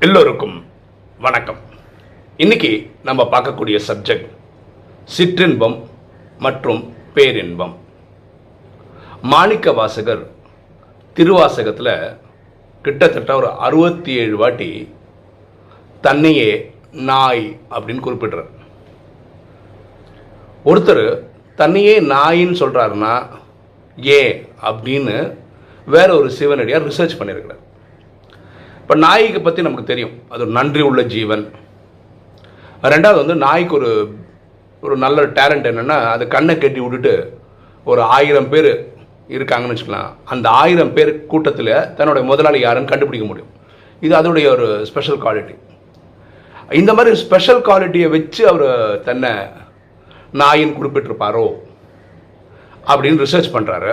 எல்லோருக்கும் வணக்கம். இன்னைக்கு நம்ம பார்க்கக்கூடிய சப்ஜெக்ட் சிற்றின்பம் மற்றும் பேரின்பம். மாணிக்க வாசகர் திருவாசகத்தில் கிட்டத்தட்ட ஒரு அறுபத்தி ஏழு வாட்டி தன்னையே நாய் அப்படின்னு குறிப்பிடுறார். ஒருத்தர் தன்னையே நாயின்னு சொல்கிறாருன்னா ஏன் அப்படின்னு வேற ஒரு சிவனடியார் ரிசர்ச் பண்ணியிருக்கிறார். இப்போ நாய்க்கு பற்றி நமக்கு தெரியும். அது ஒரு நன்றி உள்ள ஜீவன். ரெண்டாவது வந்து நாய்க்கு ஒரு ஒரு நல்ல டேலண்ட் என்னென்னா அது கண்ணை கட்டி விட்டுட்டு ஒரு ஆயிரம் பேர் இருக்காங்கன்னு வச்சுக்கலாம். அந்த ஆயிரம் பேர் கூட்டத்தில் தன்னுடைய முதலாளி யாருன்னு கண்டுபிடிக்க முடியும். இது அதனுடைய ஒரு ஸ்பெஷல் குவாலிட்டி இந்த மாதிரி ஸ்பெஷல் குவாலிட்டியை வச்சு அவர் தன்னை நாயின் குறிப்பிட்டிருப்பாரோ அப்படின்னு ரிசர்ச் பண்ணுறாரு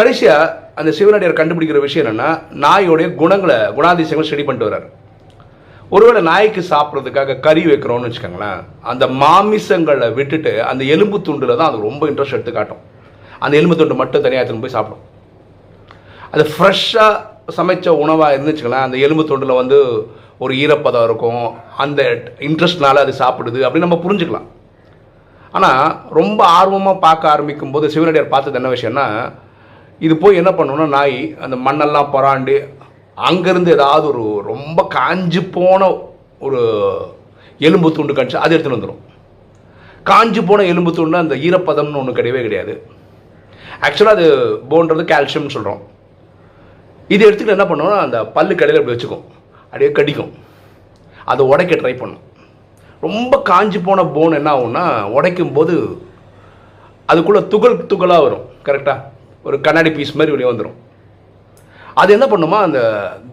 கடைசியாக அந்த சிவனடியார் கண்டுபிடிக்கிற விஷயம் என்னென்னா நாயோடைய குணங்களை குணாதிசயங்களை ஸ்டடி பண்ணிட்டு வர்றாரு. ஒருவேளை நாய்க்கு சாப்பிட்றதுக்காக கறி வைக்கிறோம்னு வச்சுக்கோங்களேன் அந்த மாமிசங்களை விட்டுட்டு அந்த எலும்பு துண்டில் தான் அது ரொம்ப இன்ட்ரெஸ்ட் எடுத்து காட்டும். அந்த எலும்பு துண்டு மட்டும் தனியாக எடுத்துன்னு போய் சாப்பிடும். அது ஃப்ரெஷ்ஷாக சமைச்ச உணவாக இருந்துச்சுங்களேன் அந்த எலும்பு துண்டில் வந்து ஒரு ஈரப்பதம் இருக்கும் அந்த இன்ட்ரெஸ்ட்னால அது சாப்பிடுது அப்படின்னு நம்ம புரிஞ்சுக்கலாம். ஆனால் ரொம்ப ஆர்வமாக பார்க்க ஆரம்பிக்கும் போது சிவனடியார் பார்த்தது என்ன விஷயம்னா இது போய் என்ன பண்ணுன்னா நாய் அந்த மண்ணெல்லாம் புறாண்டு அங்கேருந்து ஏதாவது ஒரு ரொம்ப காஞ்சி போன ஒரு எலும்பு துண்டு கணிச்சு அது எடுத்துகிட்டு வந்துடும் காஞ்சு போன எலும்பு துண்டு அந்த ஈரப்பதம்னு ஒன்று கிடையவே கிடையாது. ஆக்சுவலாக அது போன்றது கால்சியம்னு சொல்கிறோம் இது எடுத்துக்கிட்டு என்ன பண்ணுவோம்னா அந்த பல்லு கடையில் அப்படி வச்சுக்கும். அப்படியே கடிக்கும். அதை உடைக்க ட்ரை பண்ணும். ரொம்ப காஞ்சி போன போன் என்ன ஆகும்னா உடைக்கும் போது அதுக்குள்ளே துகள் துகளாக வரும். கரெக்டாக ஒரு கண்ணாடி பீஸ் மாதிரி வெளியே வந்துடும் அது என்ன பண்ணுமா? அந்த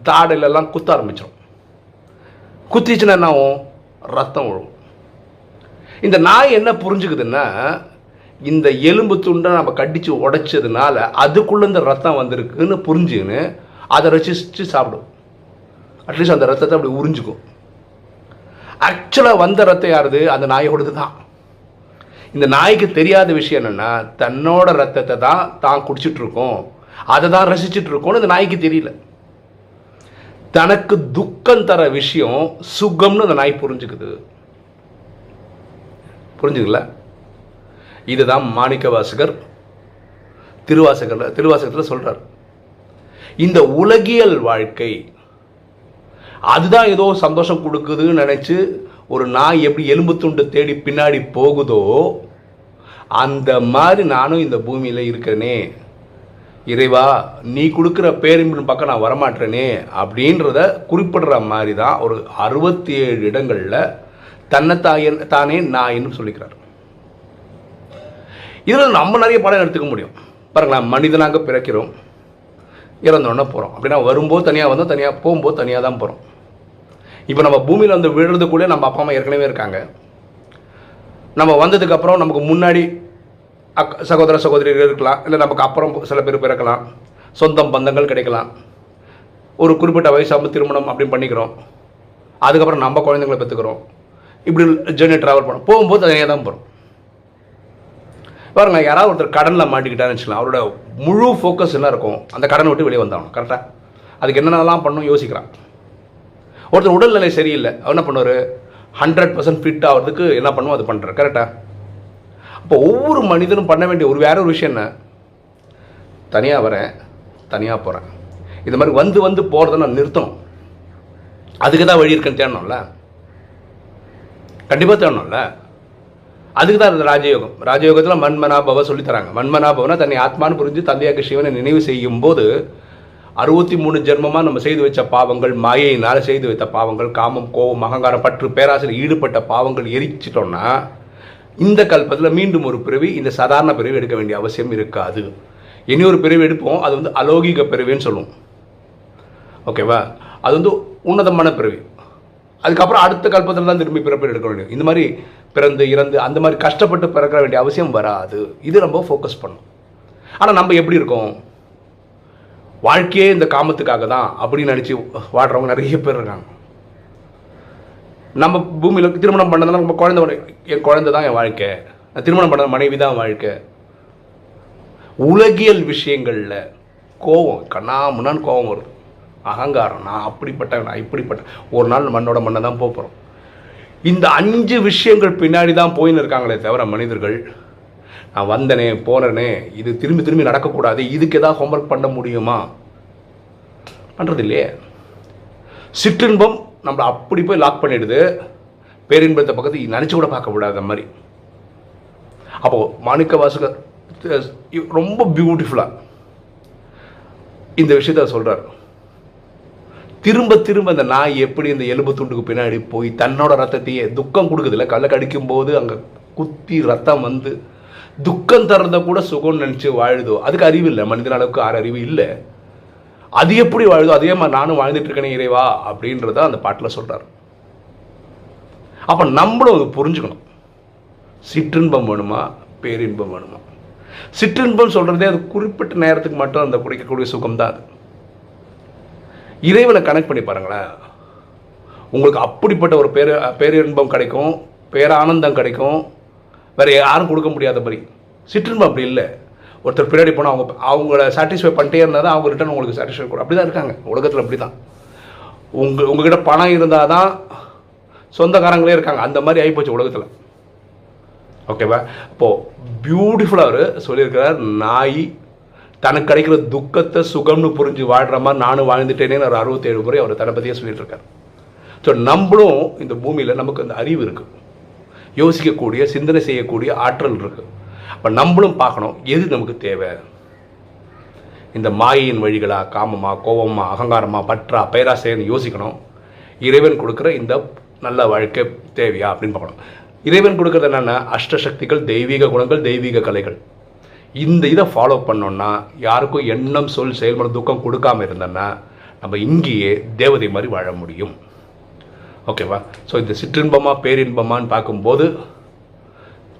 தாடையிலலாம் குத்த ஆரம்பிச்சிடும் குத்திச்சுன்னா என்ன ஆகும் ரத்தம் விழும் இந்த நாய் என்ன புரிஞ்சுக்குதுன்னா இந்த எலும்பு துண்டை நம்ம கடித்து உடைச்சதுனால அதுக்குள்ளே இந்த ரத்தம் வந்திருக்குன்னு புரிஞ்சுன்னு அதை ரசிச்சு சாப்பிடும். அட்லீஸ்ட் அந்த ரத்தத்தை அப்படி உறிஞ்சிக்கும். ஆக்சுவலாக வந்த ரத்தம் யாருது? அந்த நாயோடது தான் இந்த நாய்க்கு தெரியாத விஷயம் என்னென்னா தன்னோட ரத்தத்தை தான் தான் குடிச்சிட்டு இருக்கோம் அதை தான் ரசிச்சுட்டு இருக்கோம்னு இந்த நாய்க்கு தெரியல. தனக்கு துக்கம் தர விஷயம் சுகம்னு அந்த நாய் புரிஞ்சுக்குது. புரிஞ்சுக்கல இதுதான் மாணிக்க வாசகர் திருவாசகர் திருவாசகத்தில் சொல்கிறார் இந்த உலகியல் வாழ்க்கை அதுதான் ஏதோ சந்தோஷம் கொடுக்குதுன்னு நினச்சி ஒரு நாய் எப்படி எலும்பு துண்டு தேடி பின்னாடி போகுதோ அந்த மாதிரி நானும் இந்த பூமியில் இருக்கிறேனே இறைவா நீ கொடுக்குற பேரின்பின் பக்கம் நான் வரமாட்டேனே அப்படின்றத குறிப்பிடுற மாதிரி தான் ஒரு அறுபத்தி ஏழு இடங்களில் தன்னைத்தாயன் தானே நாயின்னு சொல்லிக்கிறார். இதில் நம்ம நிறைய படம் எடுத்துக்க முடியும். பாருங்களேன் மனிதனாக பிறக்கிறோம். இறந்தோடனே போகிறோம் அப்படின்னா வரும்போது தனியாக வந்தோம் தனியாக போகும்போது தனியாக தான் போகிறோம் இப்போ நம்ம பூமியில் வந்து விழுறதுக்குள்ளே நம்ம அப்பா அம்மா ஏற்கனவே இருக்காங்க. நம்ம வந்ததுக்கப்புறம் நமக்கு முன்னாடி அக் சகோதர சகோதரிகள் இருக்கலாம் இல்லை நமக்கு அப்புறம் சில பேர் பிறக்கலாம். சொந்தம் பந்தங்கள் கிடைக்கலாம். ஒரு குறிப்பிட்ட வயசாகும் திருமணம் அப்படின்னு பண்ணிக்கிறோம். அதுக்கப்புறம் நம்ம குழந்தைங்களை பெற்றுக்கிறோம். இப்படி ஜேர்னி ட்ராவல் பண்ணோம். போகும்போது தனியாக தான் போகிறோம் பாருங்க யாராவது ஒருத்தர் கடனில் மாட்டிக்கிட்டாருன்னு வச்சுக்கலாம் அவரோட முழு ஃபோக்கஸ் என்ன இருக்கும். அந்த கடனை விட்டு வெளியே வந்தாகணும் கரெக்டாக அதுக்கு என்னென்னலாம் பண்ணணும் யோசிக்கிறான். ஒருத்தர் உடல்நிலை சரியில்லை அவர் என்ன பண்ணுவார்? ஹண்ட்ரட் பர்சன்ட் ஃபிட் ஆகிறதுக்கு என்ன பண்ணுவோம் அது பண்ணுறார் கரெக்டாக அப்போ ஒவ்வொரு மனிதனும் பண்ண வேண்டிய ஒரு வேற ஒரு விஷயம் என்ன? தனியாக வரேன் தனியாக போகிறேன் இது மாதிரி வந்து வந்து போகிறத நான் நிறுத்தணும். அதுக்கு தான் வழி இருக்குன்னு தேடணும்ல? கண்டிப்பாக தேடணும்ல? அதுக்கு தான் இந்த ராஜயோகம். ராஜயோகத்தில் மண்மனாபவ சொல்லித்தராங்க மண்மனாபவனா தன்னை ஆத்மான்னு புரிஞ்சு தந்தையாக சிவனை நினைவு செய்யும் போது அறுபத்தி மூணு ஜென்மமாக நம்ம செய்து வச்ச பாவங்கள் மாயையினால் செய்து வைத்த பாவங்கள் காமம் கோபம் அகங்காரம் பற்று பேராசிரியர் ஈடுபட்ட பாவங்கள் எரிச்சிட்டோம்னா இந்த கல்பத்தில் மீண்டும் ஒரு பிறவி இந்த சாதாரண பிறவி எடுக்க வேண்டிய அவசியம் இருக்காது. இனி ஒரு பிறவி எடுப்போம் அது வந்து அலௌகிக பிறவின்னு சொல்லுவோம். ஓகேவா? அது வந்து உன்னதமான பிறவி. அதுக்கப்புறம் அடுத்த கல்பத்தில் தான் திரும்பி பிறப்பு எடுக்க வேண்டியது. இந்த மாதிரி பிறந்து இறந்து அந்த மாதிரி கஷ்டப்பட்டு பிறக்க வேண்டிய அவசியம் வராது. இது நம்ம ஃபோக்கஸ் பண்ணும் ஆனால் நம்ம எப்படி இருக்கோம்? வாழ்க்கையே இந்த காமத்துக்காக தான் அப்படின்னு நினச்சி வாடுறவங்க நிறைய பேர் இருக்காங்க. நம்ம பூமியில் திருமணம் பண்ணதுனால நம்ம குழந்தை என் குழந்தை தான் என் வாழ்க்கை. நான் திருமணம் பண்ண மனைவி தான் வாழ்க்கை. உலகியல் விஷயங்களில் கோபம் கண்ணா முன்னான்னு கோபம் வருது. அகங்காரம் நான் அப்படிப்பட்ட நான் இப்படிப்பட்ட. ஒரு நாள் மண்ணோட மண்ணை தான் போக போகிறோம் இந்த அஞ்சு விஷயங்கள் பின்னாடி தான் போயின்னு இருக்காங்களே தவிர மனிதர்கள் நான் வந்தனே போனேனே இது திரும்பி திரும்பி நடக்கக்கூடாது இதுக்கு ஏதாவது ஹோம்ஒர்க் பண்ண முடியுமா? பண்ணுறது இல்லையே சிற்றின்பம் நம்மளை அப்படி போய் லாக் பண்ணிடுது. பேரின்பத்தை பக்கத்து நினச்சி கூட பார்க்க கூடாத மாதிரி. அப்போது மாணிக்க வாசகர் ரொம்ப பியூட்டிஃபுல்லாக இந்த விஷயத்த சொல்கிறார் திரும்ப திரும்ப இந்த நாய் எப்படி இந்த எலும்பு துண்டுக்கு பின்னாடி போய் தன்னோட ரத்தத்தையே துக்கம் கொடுக்குதுல்ல கல்லை கடிக்கும் போது அங்கே குத்தி ரத்தம் வந்து துக்கம் தர்றத கூட சுகம்னு நினச்சி வாழுதோ? அதுக்கு அறிவு இல்லை மனிதன் அளவுக்கு ஆறு அறிவு இல்லை. அது எப்படி வாழுதோ? அதே மாதிரி நானும் வாழ்ந்துட்டு இருக்கேனே இறைவா? அப்படின்றத அந்த பாட்டில் சொல்கிறார் அப்போ நம்மளும் அது புரிஞ்சுக்கணும். சிற்றின்பம் வேணுமா? பேரின்பம் வேணுமா? சிற்றின்பம் சொல்கிறதே அது குறிப்பிட்ட நேரத்துக்கு மட்டும் அந்த குடிக்கக்கூடிய சுகம் தான் அது. இறைவனை கனெக்ட் பண்ணி பாருங்களேன். உங்களுக்கு அப்படிப்பட்ட ஒரு பேரு பேரின்பம் கிடைக்கும் பேரானந்தம் கிடைக்கும் வேறு யாரும் கொடுக்க முடியாத மாதிரி. சிற்றின்பம் அப்படி இல்லை. ஒருத்தர் பின்னாடி போனால் அவங்க அவங்கள சாட்டிஸ்ஃபை பண்ணிட்டே இருந்தால் தான் அவங்க ரிட்டர்ன் உங்களுக்கு சாட்டிஸ்ஃபை கொடுக்கும். அப்படி தான் இருக்காங்க. உலகத்தில் அப்படி தான் உங்கள் உங்ககிட்ட பணம் இருந்தால் தான் சொந்தக்காரங்களே இருக்காங்க. அந்த மாதிரி ஆகிப்போச்சு உலகத்தில். ஓகேவா இப்போது பியூட்டிஃபுல்லாக அவர் சொல்லியிருக்கிறார் நாய் தனக்கு கிடைக்கிற துக்கத்தை சுகம்னு புரிஞ்சு வாழ்கிற மாதிரி நானும் வாழ்ந்துட்டேனே ஒரு அறுபத்தேழு முறை அவர் தன்னை பற்றியே சொல்லிட்டு இருக்கார் ஸோ நம்மளும் இந்த பூமியில் நமக்கு அந்த அறிவு இருக்குது யோசிக்கக்கூடிய சிந்தனை செய்யக்கூடிய ஆற்றல் இருக்குது அப்போ நம்மளும் பார்க்கணும் எது நமக்கு தேவை? இந்த மாயையின் வழிகளா காமமா கோபமா அகங்காரமா பற்றா பேராசைன்னு யோசிக்கணும். இறைவன் கொடுக்குற இந்த நல்ல வாழ்க்கை தேவையா அப்படின்னு பார்க்கணும். இறைவன் கொடுக்குறது என்னென்ன அஷ்டசக்திகள் தெய்வீக குணங்கள் தெய்வீக கலைகள். இந்த இதை ஃபாலோ பண்ணோன்னா யாருக்கும் எண்ணம் சொல் செயல்பட துக்கம் கொடுக்காம இருந்தோன்னா நம்ம இங்கேயே தேவதை மாதிரி வாழ முடியும். ஓகேவா? ஸோ இந்த சிற்றின்பமா பேரின்பமான்னு பார்க்கும்போது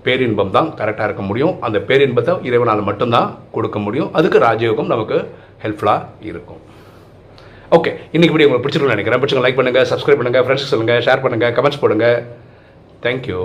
பேரின்பம் தான் கரெக்டாக இருக்க முடியும். அந்த பேரின்பத்தை இறைவனால் மட்டும்தான் கொடுக்க முடியும். அதுக்கு ராஜயோகம் நமக்கு ஹெல்ப்ஃபுல்லாக இருக்கும். ஓகே இன்னைக்கு வீடியோ உங்களுக்கு பிடிச்சிருக்கும்னு நினைக்கிறேன். பிடிச்சிங்க லைக் பண்ணுங்கள் சப்ஸ்கிரைப் பண்ணுங்கள் ஃப்ரெண்ட்ஸ்க்கு சொல்லுங்கள் ஷேர் பண்ணுங்கள் கமெண்ட்ஸ் போடுங்க. தேங்க்யூ